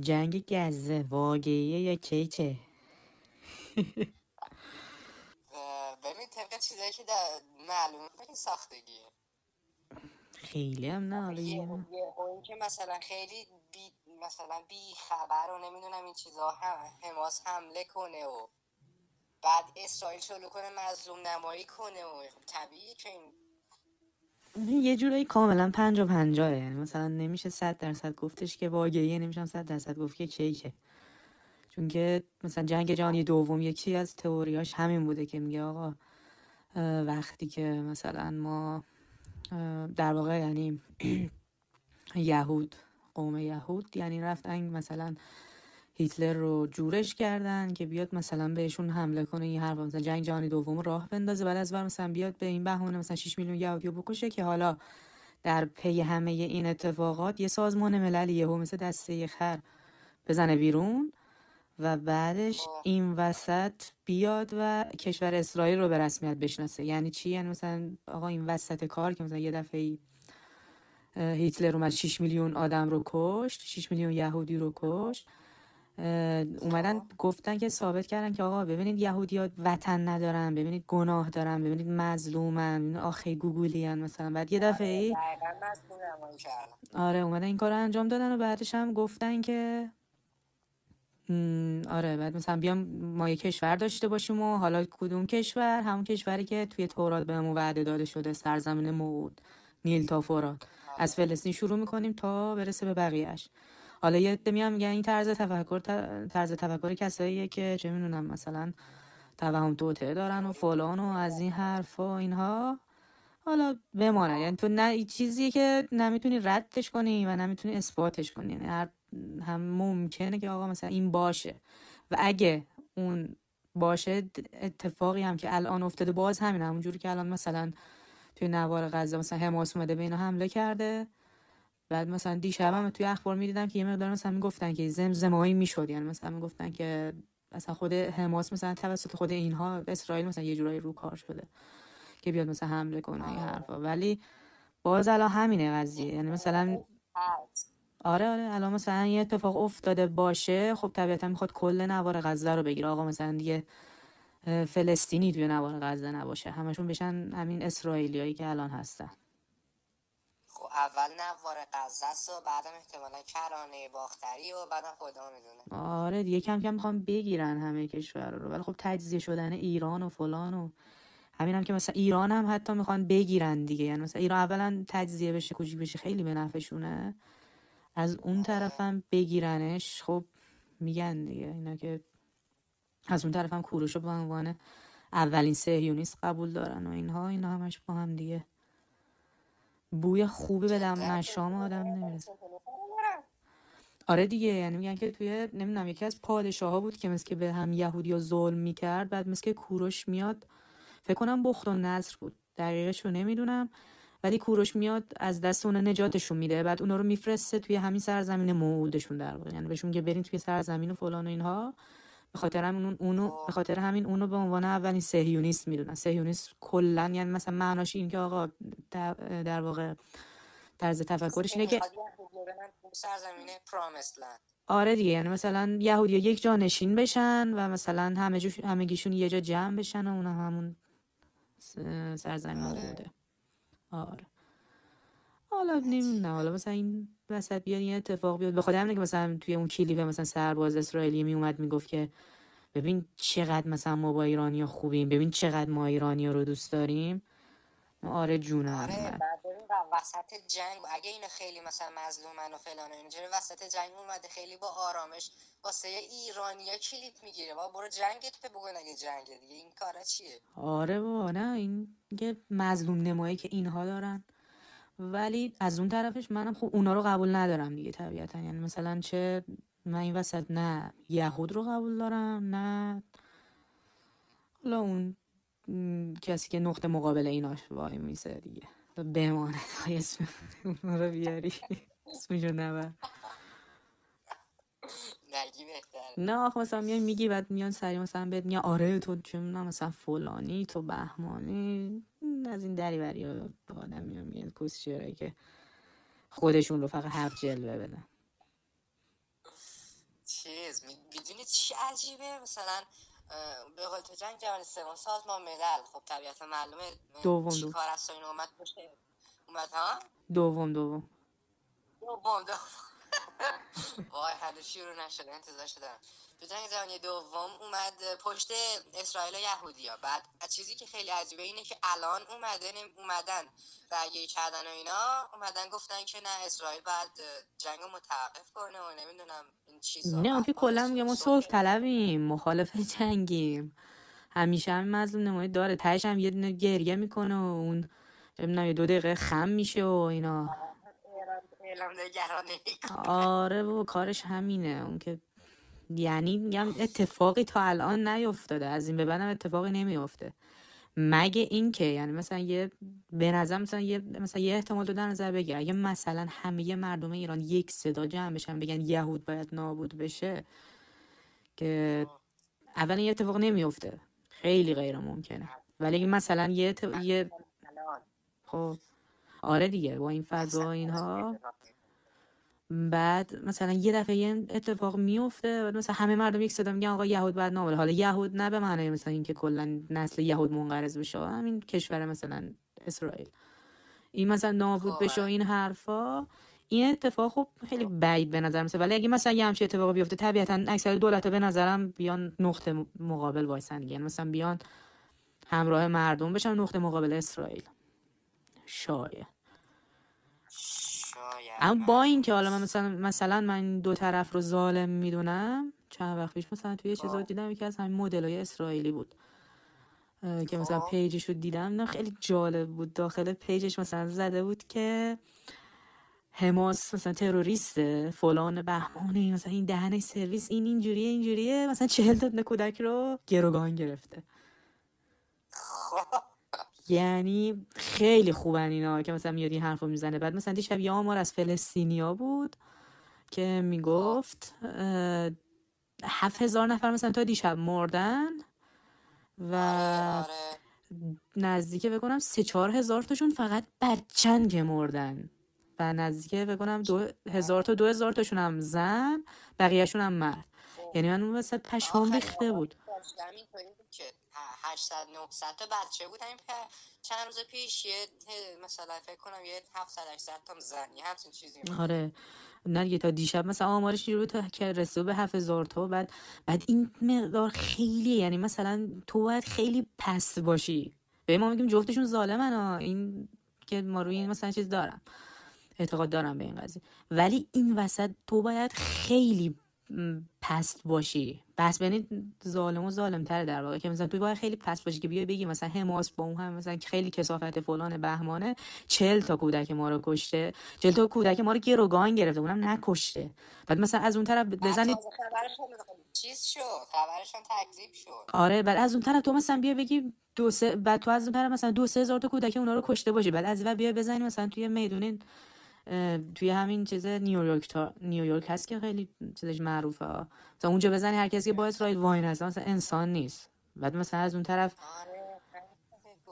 جنگ گزه واقعیه یا کیچه اه، ببین طبق چیزایی که در معلومه خیلی ساختگیه. خیلی هم نه حالا این که مثلا خیلی بی مثلا بی خبر و نمی‌دونم این چیزا هم حماس حمله کنه و بعد اسرائیل شروع کنه مظلوم نمایی کنه و خب طبیعیه که این یه جورایی کاملا پنجا پنجاه یعنی مثلا نمیشه صد درصد گفتش که واقعیه نمیشه هم صد درصد گفت که کیکه. چون که مثلا جنگ جهانی دوم یکی از تئوریاش همین بوده که میگه آقا وقتی که مثلا ما در واقع یعنی یهود قوم یهود یعنی رفتن مثلا هیتلر رو جورش کردن که بیاد مثلا بهشون حمله کنه این حرفا مثلا جنگ جهانی دوم راه بندازه بعد از بر مثلا بیاد به این بهونه مثلا 6 میلیون یهودی بکشه که حالا در پی همه این اتفاقات یه سازمان ملل یهو مثل دسته خر بزنه بیرون و بعدش این وسط بیاد و کشور اسرائیل رو به رسمیت بشناسه. یعنی چی؟ یعنی مثلا آقا این وسط کار که مثلا یه دفعه هیتلر اومد 6 میلیون آدم رو کشت 6 میلیون یهودی رو کشت. اومدن خب. گفتن که ثابت کردن که آقا ببینید یهودیات وطن ندارن ببینید گناه دارن ببینید مظلومن آخه گوگولی هن مثلا. بعد یه دفعه آره ای نمایی کردن آره اومدن این کار رو انجام دادن و بعدش هم گفتن که آره بعد مثلا بیام ما یه کشور داشته باشیم و حالا کدوم کشور؟ همون کشوری که توی تورات بهمون وعده داده شده سرزمین موعود نیل تا فرات. از آره. فلسطین شروع می‌کنیم تا برسه به بقیهش حالا یه میان میگن این طرز تفکر طرز تفکر کساییه که چه می‌دونم مثلا توهم توطئه دارن و فلان و از این حرفا و اینها. حالا بماند یعنی تو نه چیزیه که نمی‌تونی ردش کنی و نمی‌تونی اثباتش کنی. یعنی هر هم ممکنه که آقا مثلا این باشه. و اگه اون باشه اتفاقی هم که الان افتاده باز همین همونجوری که الان مثلا توی نوار غزه مثلا حماس اومده به اینا حمله کرده. بعد مثلا دیشب هم توی اخبار می‌دیدم که یه مقدار مثلا می‌گفتن که زمزمهایی می‌شد. یعنی مثلا می‌گفتن که مثلا خود حماس مثلا توسط خود اینها اسرائیل مثلا یه جورایی رو کار شده که بیاد مثلا حمله کنه این حرفا. ولی باز الان همینه قضیه. یعنی مثلا آره آره. الان مثلا یه اتفاق افتاده باشه خب طبیعتا می‌خواد کل نوار غزه رو بگیره. آقا مثلا دیگه فلسطینی توی نوار غزه نباشه. همشون بشن همین اسرائیلیایی که الان هستن. اول نوار است و بعدم احتمالا کرانه باختری و بعدم خدا می‌دونه. آره دیگه کم کم می‌خوام بگیرن همه کشور رو ولی خب تجزیه شدن ایران و فلان و همین هم که مثلا ایران هم حتی می‌خوان بگیرن دیگه. یعنی مثلا ایران اولا تجزیه بشه کوچیک بشه خیلی به نفعشونه. از اون طرفم بگیرنش خب میگن دیگه اینا که از اون طرف هم کوروش رو به عنوان اولین صهیونیست قبول دارن و اینها اینا همش با هم دیگه بوی خوبی به دم جدا مشام آدم نمی‌رسه آره. دیگه یعنی میگن که توی نمی‌دونم یکی از پادشاه ها بود که مثل که به هم یهودی ها ظلم می‌کرد بعد مثل که کوروش میاد فکر کنم بخت و نصر بود. دقیقش رو نمی‌دونم. ولی کوروش میاد از دست اونا نجاتشون میده. بعد اونا رو میفرسته توی همین سرزمین موعودشون در واقع. یعنی بهشون میگه برین توی سرزمین و فلان و اینها. به خاطر همین اون اونو به خاطر همین اونو به عنوان اولین صهیونیست می‌دونن. صهیونیست کلا یعنی مثلا معناش این که آقا در واقع طرز تفکرش اینه که آره دیگه. یعنی مثلا یهودی یک جا نشین بشن و مثلا همه جوش همگیشون یه جا جمع بشن و اون همون سرزمین آره. موعوده آره. حالا نمی‌دونم حالا مثلا این وسط بیاد این اتفاق بیاد. خاطر همینه که مثلا توی اون کلیپ مثلا سرباز اسرائیلی میومد می‌گفت که ببین چقدر مثلا ما با ایرانی خوبیم ببین چقدر ما ایرانی رو دوست داریم. آره جونم آره وسط جنگ اگه اینا خیلی مثلا مظلومن و فلان و اینجوری وسط جنگ اومده خیلی با آرامش واسه ایرانیا کلیپ می‌گیره. با برو جنگت به بگو اگه جنگه دیگه. این کارا چیه؟ آره بابا نه این که مظلوم نمایی که اینها دارن. ولی از اون طرفش منم خب اونا رو قبول ندارم دیگه طبیعتا. یعنی مثلا چه من این وسط نه یهود رو قبول دارم نه. حالا اون کسی که نقطه مقابل ایناش وای میسه دیگه. بماند های اسم اونا رو بیاری. اسمشو نبر. نه آخه مثلا میای میگی بعد میان سری مثلا بهت میگن آره تو چه مثلا فلانی تو بهمانی. از این دری بری ها آدم میان میگن کس که خودشون رو فقط حق جلوه بدن. چیز می‌دونید چی عجیبه؟ مثلا به قول تو جنگ جهانی سوم سازمان ملل. خب طبیعت معلومه دوم چی دوم. کار است این اومد پشت اومد ها؟ دوم دوم. دوم دوم. وای هنوز شروع نشده انتظار دارم تو جنگ جهانی دوم اومد پشت اسرائیل و یهودیا. بعد چیزی که خیلی عجیبه اینه که الان اومده اومدن رأیگیری کردن و اینا اومدن گفتن که نه اسرائیل بعد جنگ متوقف کنه و نمی‌دونم این چیزا. نه افغان کلا میگه ما صلح طلبیم مخالف جنگیم. همیشه همین مظلوم نمایی داره. تهش هم یه دونه گریه می‌کنه و اون نمی‌دونم دو دقیقه خم میشه و اینا. آره بابا کارش همینه. اون که یعنی میگم اتفاقی تا الان نیفتاده. از این به بعدم اتفاقی نمیفته مگه اینکه یعنی مثلا یه به نظر مثلا یه مثلا یه احتمال در نظر بگیر اگه مثلا همه مردم ایران یک صدا جمع بشن بگن یهود باید نابود بشه که اولا یه اتفاق نمیفته خیلی غیر ممکنه. ولی اگه مثلا یه ات- یه. خب. آره دیگه با این فضا اینها. بعد مثلا یه دفعه یه اتفاق میفته بعد مثلا همه مردم یک صدا میگن آقا یهود باید نابود حالا یهود نه به معنی مثلا اینکه کلا نسل یهود منقرض بشه همین کشور مثلا اسرائیل. این مثلا نابود خب. بشه و این حرفا. این اتفاق خب خیلی بعید به نظر مثلا ولی اگه مثلا یه همچین اتفاقی بیفته طبیعتا اکثر دولت به نظرم بیان نقطه مقابل وایسن یعنی مثلا بیان همراه مردم بشن نقطه مقابل اسرائیل. شاید اما با اینکه حالا من مثلا مثلا من دو طرف رو ظالم می‌دونم چند وقت پیش مثلا توی یه چیزا دیدم یکی از همین مدل های اسرائیلی بود. که مثلا خب. page ش رو دیدم. نه خیلی جالب بود. داخل page ش مثلا زده بود که حماس مثلا تروریسته فلان بهمانه مثلا این دهنش سرویس این اینجوریه اینجوریه. مثلا چهل تا کودک رو گروگان گرفته. یعنی خیلی خوبن اینا که مثلا میاد این حرف رو می‌زنه. بعد مثلا دیشب یه آمار از فلسطینیا بود که می‌گفت هفت هزار نفر مثلا تا دیشب مردن و آره. نزدیک بکنم سه چهار هزار تاشون فقط بچن که مردن. و نزدیک بکنم دو هزار تا دو هزار تاشون هم زن بقیهشون هم مرد. یعنی من اون وسط پشمام آخرین ریخته بود که داشتم اینطوری بود که 800 900 تا بچه بود. همین په- چند روز پیش یه مثلا فکر کنم یه 700 800 تا زن یه همچین چیزی بود. آره. نه تا دیشب مثلا آمارش رو تا که رسیده به هفت هزار تا بعد بعد این مقدار خیلی یعنی مثلا تو باید خیلی پست باشی. به ما میگیم جفتشون ظالمن ها. این که ما روی این مثلا چیز دارم. اعتقاد دارم به این قضیه. ولی این وسط تو باید خیلی پست باشی. پس یعنی ظالم و ظالم تره در واقع. که مثلا تو باید خیلی پست باشی که بیای بگی مثلا حماس با اون هم مثلا خیلی کسافت فلان بهمانه چل تا کودک ما رو کشته. چل تا کودک ما رو گروگان گرفته. اونم نکشته. بعد مثلا از اون طرف بزنید چیز شد. خبرشون تکذیب شد. آره بعد از اون طرف تو مثلا بیا بگی دو سه بعد تو از اون طرف مثلا دو سه هزار تا کودک اونا رو کشته باشی. بعد از ور بیا بزنی مثلا توی میدون اه، توی همین چیز نیویورک تا نیویورک هست که خیلی چیزش معروفه ها. مثلا اونجا بزنی هر کسی که با اسرائیل واین هست مثلا انسان نیست. بعد مثلا از اون طرف.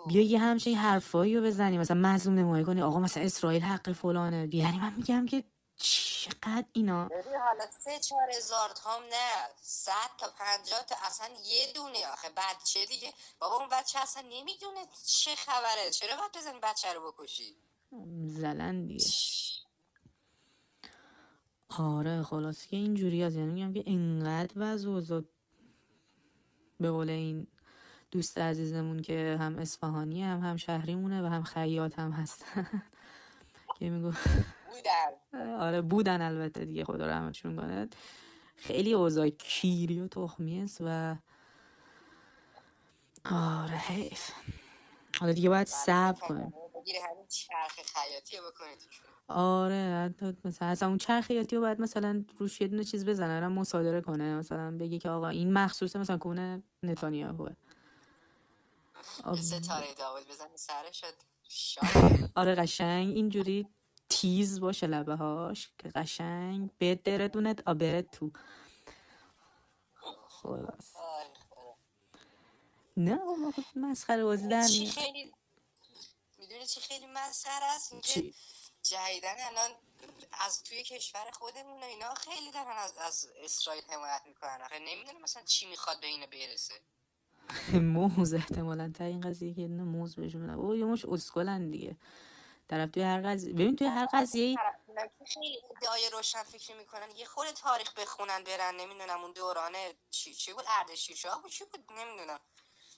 بیا یه همچین حرفایی رو بزنی. مثلا مظلوم نمایی کنی. آقا مثلا اسرائیل حق فلانه. یعنی من میگم که چقدر اینا ببین حالا سه چهار هزار تا هم نه صد تا پنجاه تا اصلا یه دونه آخه بچه دیگه. بابا اون بچه اصلا نمی‌دونه چه خبره. چرا باید بزنی بچه رو بکشی؟ زلن دیگه. آره خلاص که اینجوری از یعنی میگم که انقدر وضع به قول این دوست عزیزمون که هم اصفهانی هم هم شهریمونه و هم خیاط هم هستن. که میگو بودن. آره بودن البته دیگه خدا رحمتشون کنه. خیلی اوضاع کیری و تخمی است و آره حیف. حالا دیگه باید صبر کنیم. بگیری همین چرخ خیاطی رو توشون آره مثلا اصلا اون چرخیاتی رو باید مثلا روش یه دونه چیز بزنه برام مصادره کنه. مثلا بگی که آقا این مخصوص مثلا کونه نتانیاهوه. ستاره داود بزنی سرش آره قشنگ اینجوری تیز باشه لبه هاش که قشنگ بدره دونت آ بره تو خلاص آی خدا. نه مسخره بازی در خیلی می‌دونی چی خیلی مسخره است؟ اینکه چی؟ جدیدن الان از توی کشور خودمون اینا خیلی دارن از, از اسرائیل حمایت می‌کنن. آخه نمی‌دونم مثلا چی می‌خواد به اینو برسه. موز احتمالا تا این قضیه که موز بهشون او یه مش اسکلن دیگه. طرف توی هر قضیه ببین توی هر قضیه خیلی ادعای روشن فکری می‌کنن. یه خود تاریخ بخونن برن. نمی‌دونم اون دورانه چی چی بود؟ اردشیر شاه بود؟ چی بود؟ نمی‌دونم.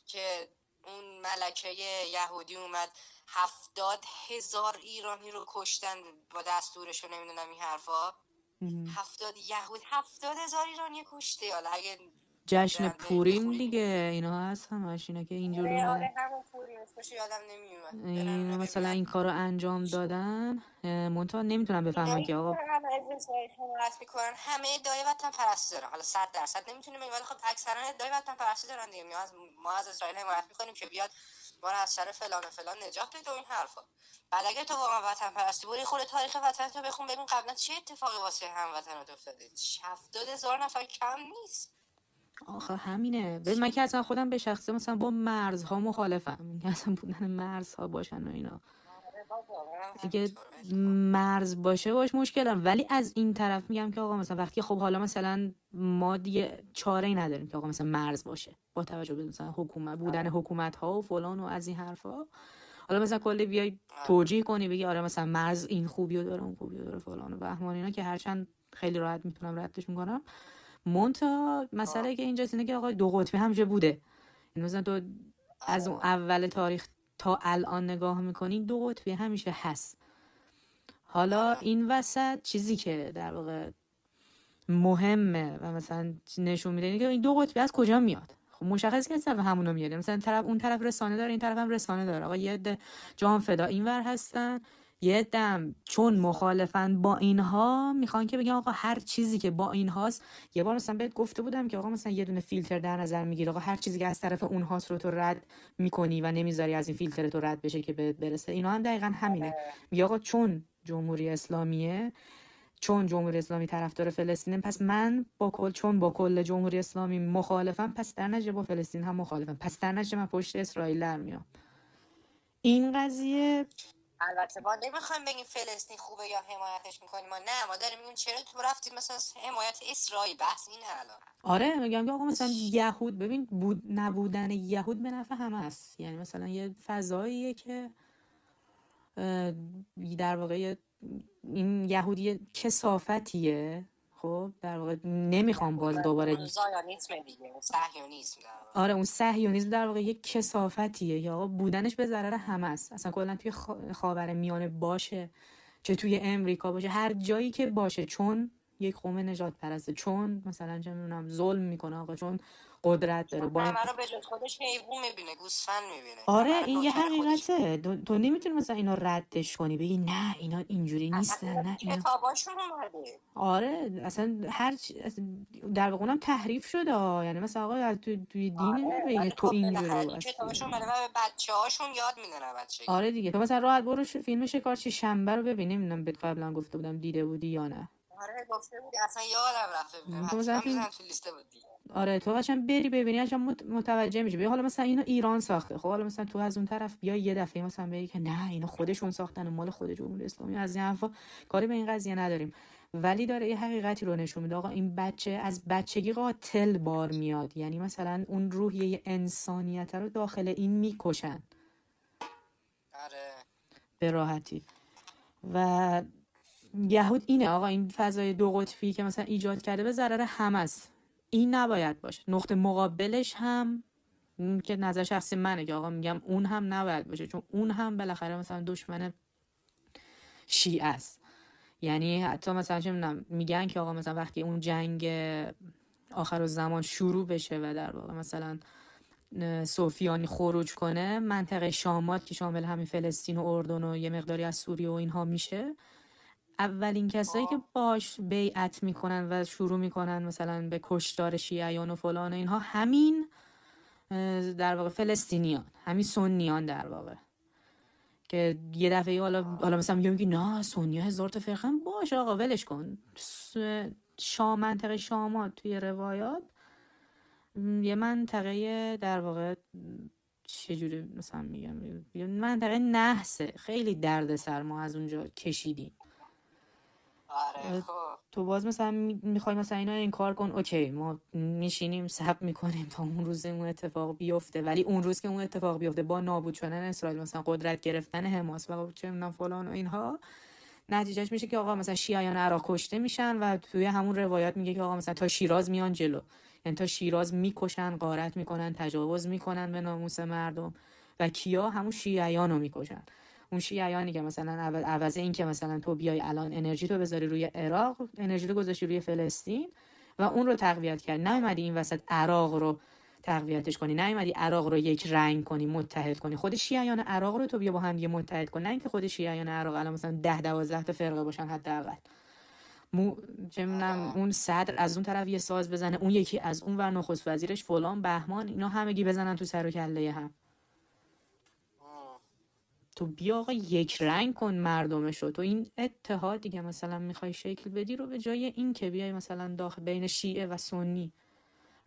که اون ملکه یهودی اومد هفتاد هزار ایرانی رو کشتن با دستورش رو نمی‌دونم این حرفا. هفتاد یهود هفتاد هزار ایرانی کشته. حالا اگه جشن پوریم دیگه اینا هست همش اینا که اینجور اومدن. یادم نمیومد این مثلا این کار رو انجام دادن. منتها نمی‌تونم بفهمم که آقا همه ادعای وطن پرستی دارن. حالا صد درصد نمی‌تونیم ولی خب اکثرا ادعای وطن پرستی دارن دیگه. ما از ما از اسرائیل حمایت می‌کنیم که بیاد ما رو از شر فلان و فلان نجات بده این حرفا. بعد اگه تو واقعا وطن پرستی بودی خود تاریخ وطن تو بخون ببین قبلا چه اتفاقی واسه هموطنات افتاده. 70 هزار نفر کم نیست. آخه همینه. به من که اصلا خودم به شخصه مثلا با مرزها مخالفم. اصلا بودن مرزها باشن و اینا. اگه مرز باشه باش مشکل ولی از این طرف میگم که آقا مثلا وقتی خب حالا مثلا ما دیگه چاره ای نداریم که آقا مثلا مرز باشه با توجه به مثلا حکومت بودن حکومت ها و فلان و از این حرفا. حالا مثلا کلی بیای توجیه کنی بگی آره مثلا مرز این خوبی داره اون خوبی داره فلان و بهمان اینا که هرچند خیلی راحت می‌تونم ردش می‌کنم. مونتا مسئله که اینجاست اینه که آقای دو قطبی همجا بوده. یعنی مثلا تو از اون اول تاریخ تا الان نگاه می‌کنی دو قطبی همیشه هست. حالا این وسط چیزی که در واقع مهمه و مثلا نشون میده که این دو قطبی از کجا میاد؟ خب مشخص که طرف همونو میاد مثلا طرف اون طرف رسانه داره این طرف هم رسانه داره. آقا یه جان فدا اینور هستن. یه دم چون مخالفن با اینها می‌خوان که بگن آقا هر چیزی که با اینهاست. یه بار مثلا بهت گفته بودم که آقا مثلا یه دونه فیلتر در نظر می‌گیره آقا هر چیزی که از طرف اونهاست رو تو رد می‌کنی و نمی‌ذاری از این فیلتر تو رد بشه که بهت برسه. اینا هم دقیقا همینه. میگه آقا چون جمهوری اسلامیه چون جمهوری اسلامی طرفدار فلسطینه پس من با کل چون با کل جمهوری اسلامی مخالفم پس در نتیجه با فلسطین هم مخالفم. پس در نتیجه من پشت اسرائیل در میام. این قضیه البته ما نمی‌خوایم بگیم فلسطین خوبه یا حمایتش می‌کنیم. ما نه ما داریم میگیم چرا تو رفتید مثلا حمایت اسرائیل؟ بحث این الان. آره میگم آقا مثلا یهود ببین بود نبودن یهود به نفع همه است. یعنی مثلا یه فضاییه که در واقع این یهودی کسافتیه. خب در واقع نمی‌خوام باز دوباره آره اون صهیونیسم در واقع یک کسافتیه یا بودنش به ضرر همه است. اصلا کلا توی خاور میانه باشه چه توی امریکا باشه هر جایی که باشه چون یک قوم نجات پرسته چون مثلا چه می‌دونم ظلم می‌کنه آقا چون قدرت داره با همه رو به جز خودش حیوان می‌بینه گوسفند می‌بینه. آره این یه حقیقته. تو نمی‌تونی مثلا اینا ردش کنی بگی نه اینا اینجوری نیستن نه اینا کتاباشون اومده. آره اصلا هر چی در واقع اونم تحریف شده یعنی مثلا آقا تو توی دین آره. تو اینجوری کتاباشون اومده و بچه هاشون یاد میدن بچه آره دیگه. تو مثلا راحت برو فیلم شکارچی شنبه رو ببین نمی‌دونم بهت قبلا گفته بودم دیده بودی یا نه. آره گفته بودی. اصلا یادم رفته بودم. تو لیست بودی. آره تو قشنگ بری ببینی قشنگ متوجه میشه بیا حالا مثلا اینو ایران ساخته. خب حالا مثلا تو از اون طرف بیا یه دفعه مثلا بگی که نه اینو خودشون ساختن مال خود جمهوری اسلامی. از این حرفا کاری به این قضیه نداریم. ولی داره یه حقیقتی رو نشون میده. آقا این بچه از بچگی قاتل بار میاد. یعنی مثلا اون روحیه انسانیت رو داخل این می‌کشن. آره. به راحتی. و یهود اینه. آقا این فضای دو قطبی که مثلا ایجاد کرده به ضرر همه است این نباید باشه. نقطه مقابلش هم که نظر شخصی منه که آقا میگم اون هم نباید باشه. چون اون هم بالاخره مثلا دشمن شیعه است. یعنی حتی مثلا چه میگن که آقا مثلا وقتی اون جنگ آخر و زمان شروع بشه و در واقع مثلا سوفیانی خروج کنه منطقه شامات که شامل همین فلسطین و اردن و یه مقداری از سوریه و اینها میشه اولین کسایی که باش بیعت می‌کنن و شروع می‌کنن مثلا به کشتار شیعیان و فلان و اینها همین در واقع فلسطینیان همین سنیان در واقع. که یه دفعه حالا حالا مثلا میگم که نه سنی هزار تا فرقه باش آقا ولش کن. شام منطقه شامات توی روایات یه منطقه در واقع چجوری مثلا میگم؟ منطقه نحسه خیلی دردسر ما از اونجا کشیدیم. آره خب. تو باز مثلا می‌خوای مثلا اینا این کار کن اوکی ما میشینیم سب می‌کنیم تا اون روز اون اتفاق بیفته. ولی اون روز که اون اتفاق بیفته با نابود شدن اسرائیل مثلا قدرت گرفتن حماس و چه می‌دونم فلان و اینها نتیجهش میشه که آقا مثلا شیعیان عراق کشته میشن و توی همون روایات میگه که آقا مثلا تا شیراز میان جلو. یعنی تا شیراز می‌کشن غارت می‌کنن تجاوز می‌کنن به ناموس مردم. و کیا؟ همون شیعیان رو می‌کشن. اون شیعیانی که مثلا عوض این که مثلا تو بیای الان انرژی تو بذاری روی عراق انرژی رو گذاشتی روی فلسطین و اون رو تقویت کرد. نیومدی این وسط عراق رو تقویتش کنی نیومدی عراق رو یک رنگ کنی متحد کنی. خود شیعیان عراق رو تو بیا با هم دیگه متحد کن. نه اینکه خود شیعیان عراق الان مثلا ده دوازده تا فرقه باشن حداقل. مو اون صدر از اون طرف یه ساز بزنه اون یکی از اون ور نخست وزیرش فلان بهمان اینا همگی بزنن تو سر و کله هم. تو بیا آقا یک رنگ کن مردمش رو تو این اتحاد دیگه مثلا می‌خوای شکل بدی رو به جای این که بیای مثلا داخل بین شیعه و سنی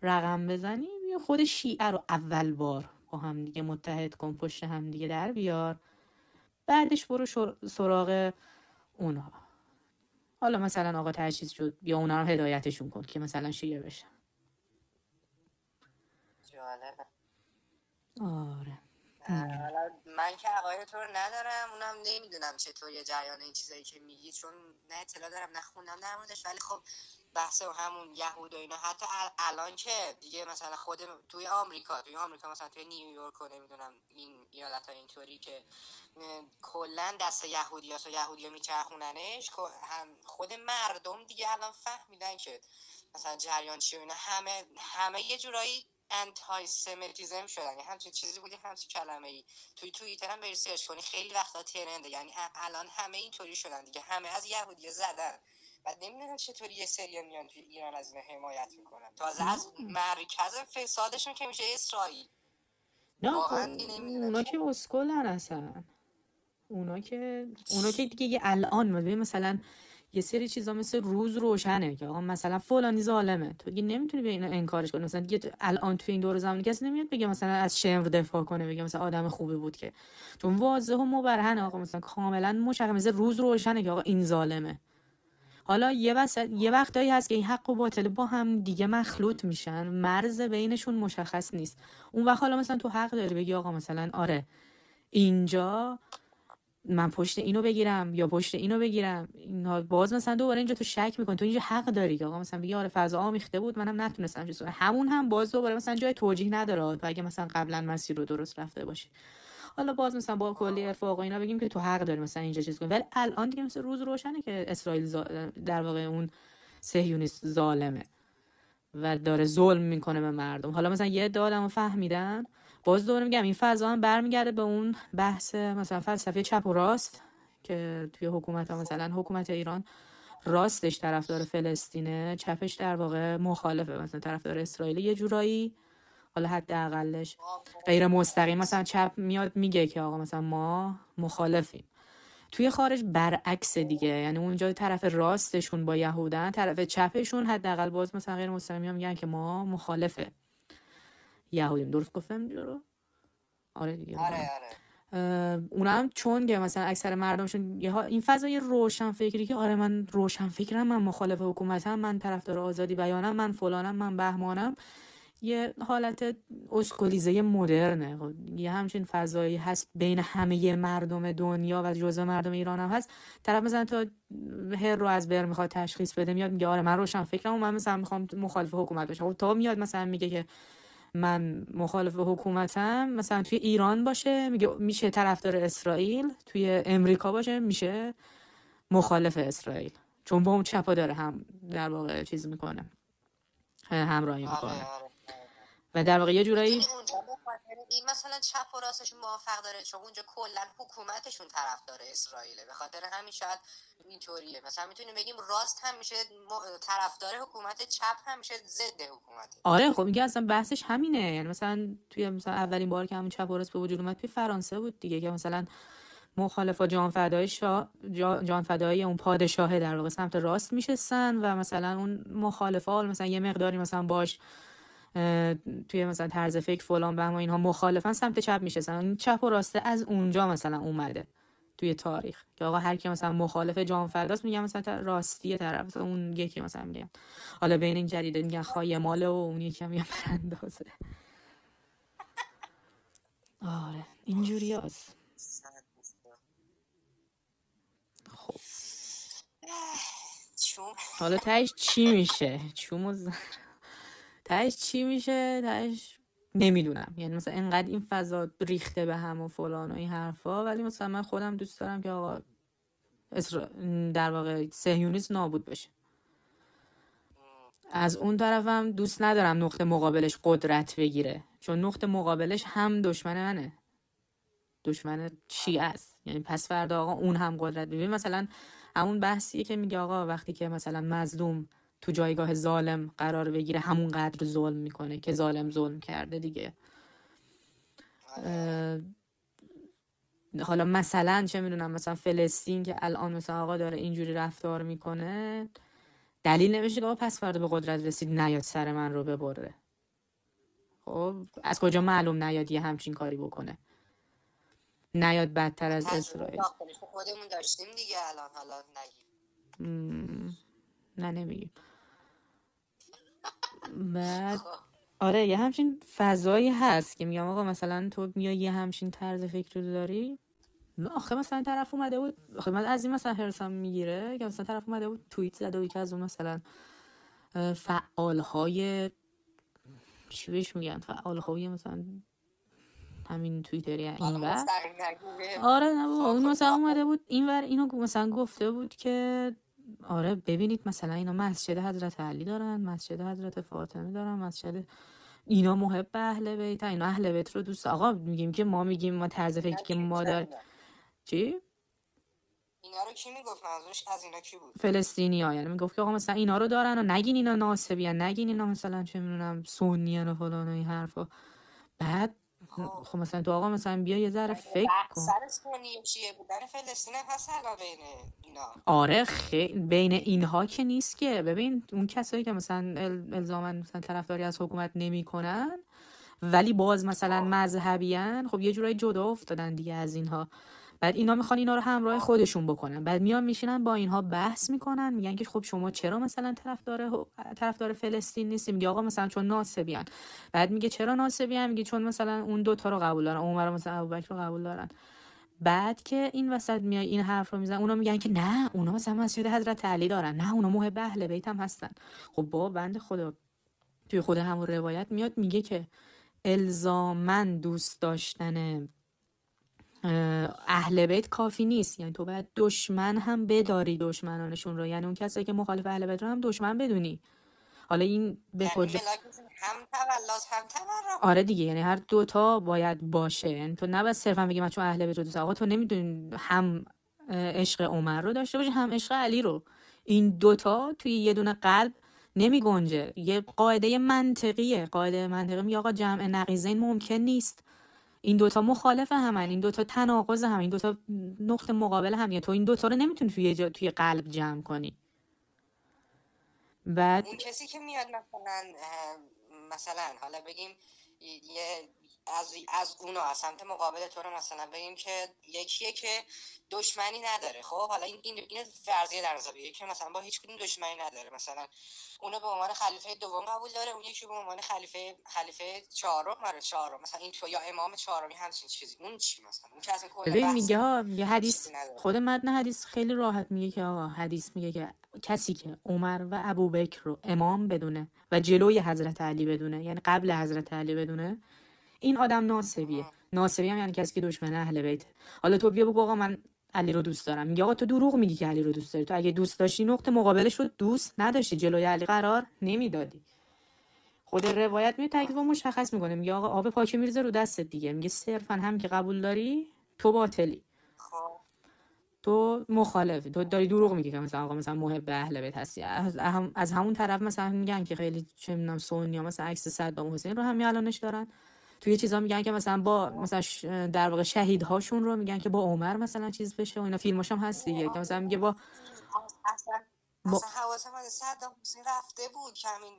رقم بزنی بیا خود شیعه رو اول بار با هم دیگه متحد کن پشت هم دیگه در بیار. بعدش برو سراغ اونها حالا مثلا آقا تجهیز شد بیا اونا رو هدایتشون کن که مثلا شیعه بشن. جالبه. آره. من که عقاید رو ندارم اونم نمی‌دونم چطور یه جریان این چیزایی که میگی چون نه اطلاع دارم نه خوندم در موردش ولی خب بحث همون یهود و اینا. حتی الان که دیگه مثلا خود توی آمریکا توی آمریکا مثلا توی نیویورک و نمی‌دونم این ایالت ها اینطوری که کلا دست یهودی ها یهودی میچرخوننش خود مردم دیگه الان فهمیدن که مثلا جریان چی و اینا. همه همه یه جورایی انتای سمتیزم شدن. یعنی همچین چیزی بودی همچین کلمه ای توی توییتر هم بری سرچ کنی. خیلی وقتا ترنده یعنی الان همه اینطوری شدن دیگه. همه از یهودی زدن. و نمی‌دونم چطوری یه سری میان توی ایران از این حمایت می‌کنن. تازه از مرکز فسادشون که میشه اسرائیل. نه خب اونا که اسکولن اصلا. اونا که اونا که دیگه الان. مثلا یه سری چیزا مثل روز روشنه که آقا مثلا فلانی ظالمه. تو دیگه نمی‌تونی به اینو انکارش کنی. مثلا دیگه الان تو این دور زمانی کسی نمیاد بگه مثلا از شمر دفاع کنه بگه مثلا آدم خوبی بود که. چون واضح و مبرهنه آقا. مثلا کاملا مشخص مثل روز روشنه که آقا این ظالمه. حالا یه وقت یه وقتایی هست که این حق و باطل با هم دیگه مخلوط میشن. مرز بینشون مشخص نیست. اون وقت حالا مثلا تو حق داری بگی آقا مثلا آره اینجا من پشت اینو بگیرم یا پشت اینو بگیرم. اینا باز مثلا دوباره اینجا تو شک می‌کنی. تو اینجا حق داری آقا مثلا بگی آره فضا آمیخته بود منم نتونستم چیز همون هم باز دوباره مثلا جای توجیه نداره. تو اگه مثلا قبلا مسیر رو درست رفته باشی. حالا باز مثلا با کلی ارفاق اینا بگیم که تو حق داری مثلا اینجا چیز کنی. ولی الان دیگه مثلا روز روشنه که اسرائیل در واقع اون صهیونیست ظالمه و داره ظلم می‌کنه به مردم. حالا مثلا یه دادم فهمیدن باز دوباره میگم این فضا هم برمیگرده به اون بحث مثلا فلسفه چپ و راست که توی حکومت ها مثلا حکومت ایران راستش طرفدار فلسطینه چپش در واقع مخالفه. مثلا طرفدار اسرائیل یه جورایی حالا حداقلش غیر مستقیم مثلا چپ میاد میگه که آقا مثلا ما مخالفیم. توی خارج برعکس دیگه یعنی اونجا طرف راستشون با یهودن طرف چپشون حداقل باز مثلا غیر مستقیم میگن که ما مخالفه. یهودیم درست گفتم رو؟ آره دیگه آره آره. اونا هم چون که مثلا اکثر مردمشون این فضای روشن فکری که آره من روشن فکرم من مخالف حکومتم من طرفدار آزادی بیانم من فلانم من بهمانم یه حالت اسکولیزه مدرنه. خب، یه همچین فضایی هست بین همه مردم دنیا و جزء مردم ایران هم هست. طرف مثلا تا هر رو از بر می‌خواد تشخیص بده میاد میگه آره من روشن فکرم و من مثلا می‌خوام مخالف حکومت باشم خب تا میاد مثلا میگه که من مخالف حکومتم. مثلا توی ایران باشه میگه میشه طرفدار اسرائیل توی امریکا باشه میشه مخالف اسرائیل. چون با اون چپا داره هم در واقع چیز می‌کنه همراهی می‌کنه. آره، آره. و در واقع یه جورایی این مثلا چپ و راستش موافق داره چون اونجا کلا حکومتشون طرف داره اسرائیله. به خاطر همین شاید اینطوریه. مثلا می‌تونیم بگیم راست هم میشه طرفدار حکومت چپ هم میشه ضد حکومت. آره خب میگه اصلا بحثش همینه. یعنی مثلا توی مثلا اولین بار که همین چپ و راست به وجود اومد توی فرانسه بود دیگه که مثلا مخالفا جان فدای شا... جان فدای اون پادشاه در واقع سمت راست میشستن و مثلا اون مخالفا مثلا یه مقداری مثلا باش توی مثلا طرز فکر فلان به اینها مخالفن سمت چپ میشه. چپ و راسته از اونجا مثلا اومده توی تاریخ. که آقا هر کی مثلا مخالف جان فرداست میگم مثلا راستی طرف اون یکی مثلا میگم حالا بین این جدیده میگن خواهی ماله و اون یکی میگن براندازه. آره اینجوری هست. خب. حالا تهش چی میشه؟ چوم تهش چی میشه؟ تهش نمی‌دونم. یعنی مثلا انقدر این فضا ریخته به هم و فلان و این حرفا ولی مثلا من خودم دوست دارم که آقا در واقع سهیونیسم نابود بشه. از اون طرفم دوست ندارم نقطه مقابلش قدرت بگیره. چون نقطه مقابلش هم دشمن منه. دشمن چی است. یعنی پس فردا آقا اون هم قدرت ببین مثلا همون بحثیه که میگه آقا وقتی که مثلا مظلوم تو جایگاه ظالم قرار بگیره همون قدر ظلم می‌کنه که ظالم ظلم کرده دیگه. حالا مثلا چه می‌دونم مثلا فلسطین که الان مثلا آقا داره اینجوری رفتار می‌کنه دلیل نمیشه که آقا پس فردا به قدرت رسید نیاد سر من رو ببره. خب از کجا معلوم نیاد یه همچین کاری بکنه؟ نیاد بدتر از اسرائیل. خودمون داشتیم دیگه الان حالا نگیم. نه نمیگیم. بعد آره یه همچین فضایی هست که میگم آقا مثلا تو میای یه همچین طرز فکر رو داری؟ آخه مثلا طرف اومده بود آخه من از این مثلا هرسم می‌گیره که مثلا طرف اومده بود توییت زده بود که از اون مثلا فعال های چی بهش میگن؟ فعال های مثلا همین توییتری این آره نه بابا اون مثلا اومده بود این ور اینو مثلا گفته بود که آره ببینید مثلا اینا مسجد حضرت علی دارن مسجد حضرت فاطمه دارن مسجد اینا محب اهل بیت اینا اهل بیت رو دوست آقا میگیم که ما میگیم ما طرز فکری که ما دار چی؟ اینا رو کی می‌گفت؟ منظورش از اینا کی بود؟ فلسطینی ها یعنی می‌گفت که آقا مثلا اینا رو دارن و نگین اینا ناسبیان نگین اینا مثلا چه می‌دونم سنی و فلان و این حرفا. بعد خب مثلا تو آقا مثلا بیا یه ذره فکر کن. چیه بودن فلسطین هست بین اینا. آره خیلی بین اینها که نیست که. ببین اون کسایی که مثلا الزاما مثلا طرفداری از حکومت نمی‌کنن ولی باز مثلا مذهبیان خب یه جورایی جدا افتادن دیگه از اینها. بعد اینا می‌خوان اینا رو همراه خودشون بکنن. بعد میان میشینن با اینها بحث می‌کنن میگن که خب شما چرا مثلا طرفدار طرفدار فلسطین نیستی میگه آقا مثلا چون ناسبیان بعد میگه چرا ناسبیان میگه چون مثلا اون دوتا رو قبول دارن عمر مثلا ابوبکر رو قبول دارن. بعد که این وسط میای این حرف رو میزن اونا میگن که نه اونا مثلا مسجد حضرت علی دارن نه اونا محب اهل بیت هم هستن. خب با بند خدا توی خود همون روایت میاد میگه که الزامن دوست داشتن اهل بیت کافی نیست. یعنی تو باید دشمن هم بداری دشمنانشون رو. یعنی اون کسایی که مخالف اهل بیت رو هم دشمن بدونی. حالا این به یعنی کجا هم هم آره دیگه. یعنی هر دوتا باید باشه. یعنی تو نباید صرفا بگی من چون اهل بیت رو دوست آقا تو نمی‌دونی هم عشق عمر رو داشته باشی هم عشق علی رو. این دوتا توی یه دونه قلب نمی گنجه یه قاعده منطقیه. قاعده منطقی میگه آقا جمع نقیزین ممکن نیست. این دوتا مخالف همن این دوتا تناقض هم این دوتا نقطه مقابل هم تو این دوتا رو نمی‌تونی توی جا توی قلب جمع کنی. بعد اون کسی که میاد مثلا مثلا حالا بگیم یه از از اونو از سمت مقابل تو رو مثلا بگیم که یکیه که دشمنی نداره. خب حالا این این, این فرضیه در نظر که مثلا با هیچ کدوم دشمنی نداره. مثلا اونو به عنوان خلیفه دوم قبول داره اون یکی به عنوان خلیفه خلیفه چهارم. آره چهارم. مثلا این تو یا امام چهارمی همچین چیزی. اون چی مثلا؟ اون کسی کلا ببین میگه ها میگه حدیث خود متن حدیث خیلی راحت میگه که آقا حدیث میگه که کسی که عمر و ابوبکر رو امام بدونه و جلوی حضرت علی بدونه یعنی قبل حضرت علی بدونه این آدم ناسبیه ناسبی هم یعنی کسی که دشمن اهل بیت حالا تو بیا بگو آقا من علی رو دوست دارم. میگه آقا تو دروغ میگی که علی رو دوست داری. تو اگه دوست داشتی نقطه مقابلش رو دوست نداشتی. جلوی علی قرار نمی‌دادی. خود روایت می تکلیف مشخص می‌کنه. میگه آقا آب پاکی میرزه رو دستت دیگه. میگه صرفا هم که قبول داری تو باطلی. خب. تو مخالفی تو داری دروغ میگی که مثلا آقا مثلا محب اهل بیت هستی. از, از همون طرف مثلا میگن که خیلی چه می‌دونم سونیا مثلا عکس صدام حسین رو هم الانش دارن. توی چیزا میگن که مثلا با مثلا در واقع شهیدهاشون رو میگن که با عمر مثلا چیز بشه و اینا. فیلماش هم هست دیگه که مثلا میگه با اصلا با... حواسم صدام حسین رفته بود که همین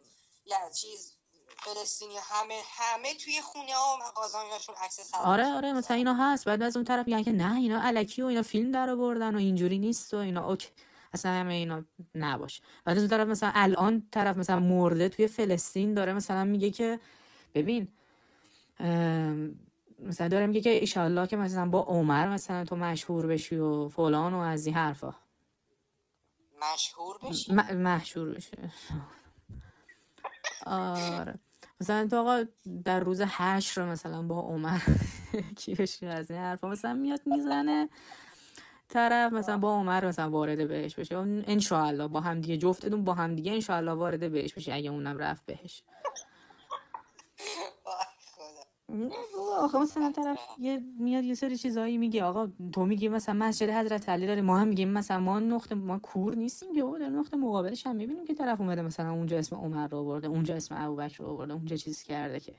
یه چیز فلسطینی همه همه توی خونه ها و مغازه‌هاشون عکس آره آره مثلا اینا هست. بعد از اون طرف میگن که نه اینا الکی و اینا فیلم در آوردن و اینجوری نیست و اینا. اوکی. اصلا همه اینا نباش بعد از اون طرف مثلا الان طرف مثلا مرده توی فلسطین داره مثلا میگه که ببین مثلا داره میگه که ایشالله که مثلا با عمر مثلا تو مشهور بشی و فلان و از این حرفا. مشهور بشی؟ م- مشهور بشه آره. مثلا تو آقا در روز حشر مثلا با عمر کی بشی از این حرفا مثلا میاد می‌زنه. طرف مثلا با عمر مثلا وارد بهش بشه. انشاءالله با هم دیگه جفتتون با هم دیگه انشاءالله وارد بهش بشه اگه اونم رفت بهش. نه بابا، آخه مثلا طرف یه میاد یه سری چیزایی میگه. آقا تو میگی مثلا مسجد حضرت علی داره ما هم میگیم مثلا ما نقطه ما کور نیستیم که در نقطه مقابلش هم می‌بینیم که طرف اومده مثلا اونجا اسم عمر رو آورده اونجا اسم ابوبکر رو آورده اونجا چیز کرده که.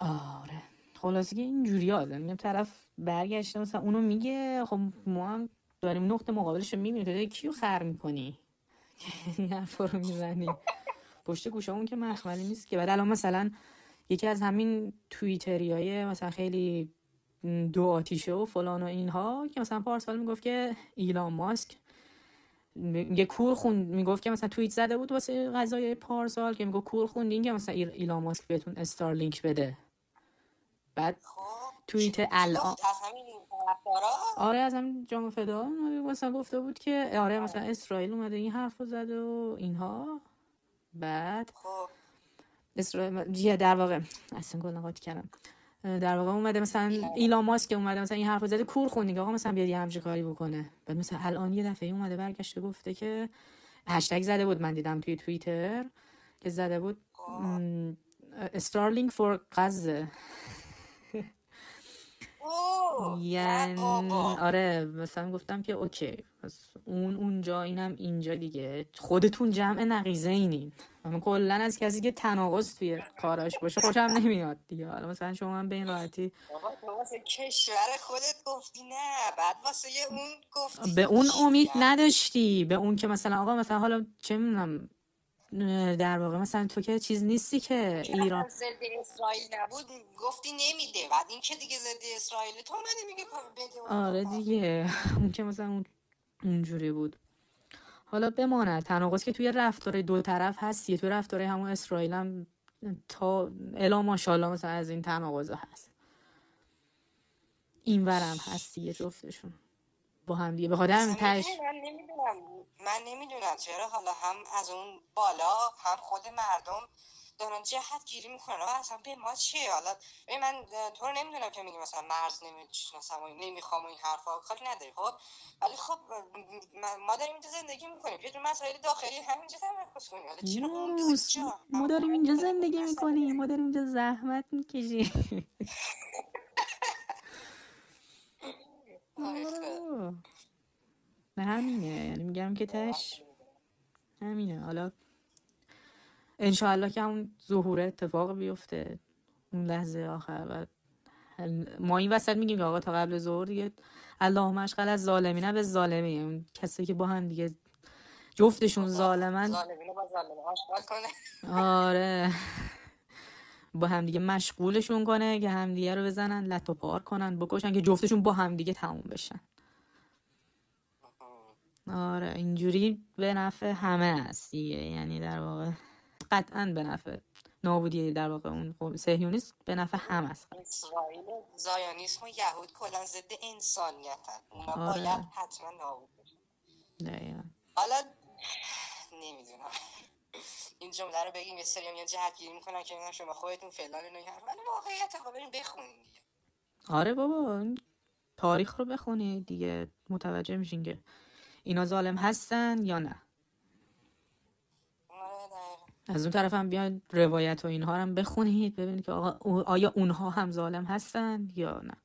آره. خلاصه که اینجوری آدم. میگم طرف برگشته مثلا اونو میگه. خب ما هم داریم نقطه مقابلش رو می‌بینیم. تو کیو خر می‌کنی؟ این حرفا رو می‌زنی. پشت گوشه اون که مخملی نیست که. بعد الان مثلا یکی از همین توییتری های مثلا خیلی دو آتیشه و فلان و اینها که مثلا پارسال می‌گفت که ایلان ماسک میگه کور خوند می‌گفت که مثلا توییت زده بود واسه غذای پارسال که می‌گفت کور خوندین که مثلا ایل- ایلان ماسک بهتون استارلینک بده. بعد خب. توییت الان آره از همین جام فدا مثلا گفته بود که آره مثلا اسرائیل اومده این حرف رو زده و اینها. بعد خب. اسرائیل یه در واقع اصلا گل قاطی کردم. در واقع اومده مثلا ایلان ماسک اومده مثلا این حرفو زده کور خون دیگه. آقا مثلا بیاد یه همچین کاری بکنه. بعد مثلا الان یه دفعه اومده برگشته گفته که هشتگ زده بود من دیدم توی توییتر که زده بود استارلینگ فور غزه. یعنی آره مثلا گفتم که اوکی پس اون اونجا اینم اینجا دیگه. خودتون جمع نقیزه اینین. من کلا از کسی که تناقض توی کاراش باشه خوشم نمیاد دیگه. حالا مثلا شما هم به این راحتی واسه کشور خودت گفتی نه بعد واسه اون گفتی به اون امید؟ نداشتی. به اون که مثلا آقا مثلا حالا چه می‌دونم در واقع مثلا تو که چیز نیستی که ایران ضد اسرائیل نبود گفتی نمیده. بعد این که دیگه ضد اسرائیل تو منی میگه آره دیگه. اون که مثلا اون اونجوری بود. حالا بماند. تناقض که توی رفتار دو طرف هستی توی رفتار همون اسرائیل هم تا الا ماشاءالله مثلا از این تناقض هست. این ورم هستی یه جفتشون. با هم دیگه به خاطر همین تش من نمی‌دونم. من نمی‌دونم چرا. حالا هم از اون بالا هم خود مردم دارن جهت گیری می‌کنن. آقا اصلا به ما چیه؟ حالا من تو رو نمی‌دونم که میگی مثلا مرز نمی‌شناسم و نمی‌خوام و این حرفا کاری نداری خب؟ ولی خب ما داریم اینجا زندگی می‌کنیم. یه جور مسائل داخلی همینجا تمرکز کنیم. حالا چرا ما داریم اینجا زندگی می‌کنیم. ما داریم اینجا زحمت می‌کشیم. خدا. نه همینه. یعنی میگم که تش همینه. حالا انشاءالله که همون ظهور اتفاق بیفته. اون لحظه آخر و ما این وسط میگیم که آقا تا قبل ظهر دیگه اللهم اشغل از ظالمین به ظالمین اون کسی که با هم دیگه جفتشون ظالمن. ظالمینو با ظالم آشغال کنه. آره. با همدیگه مشغولشون کنه که همدیگه رو بزنن لط و پار کنن بکشن که جفتشون با همدیگه تموم بشن. آره اینجوری به نفع همه هست دیگه. یعنی در واقع قطعا به نفع نابودی در واقع اون قوم صهیونیست به نفع همه است. اسرائیل زایانیسم و یهود کلا ضد انسانیتن. اونا آره. باید حتما نابود بشن. حالا نمی‌دونم. این جمله رو بگیم یه سری میان جهت گیری می‌کنن که شما خودتون فلان اینو ولی واقعیت خب بریم بخونیم دیگه. آره بابا تاریخ رو بخونید دیگه متوجه میشین که اینا ظالم هستن یا نه. آره از اون طرف هم بیاین روایت و اینها رو هم بخونید ببینید که آقا آیا اونها هم ظالم هستن یا نه.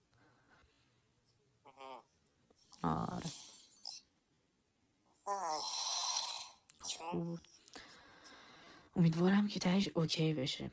آره. آی. امیدوارم که تهش اوکی بشه.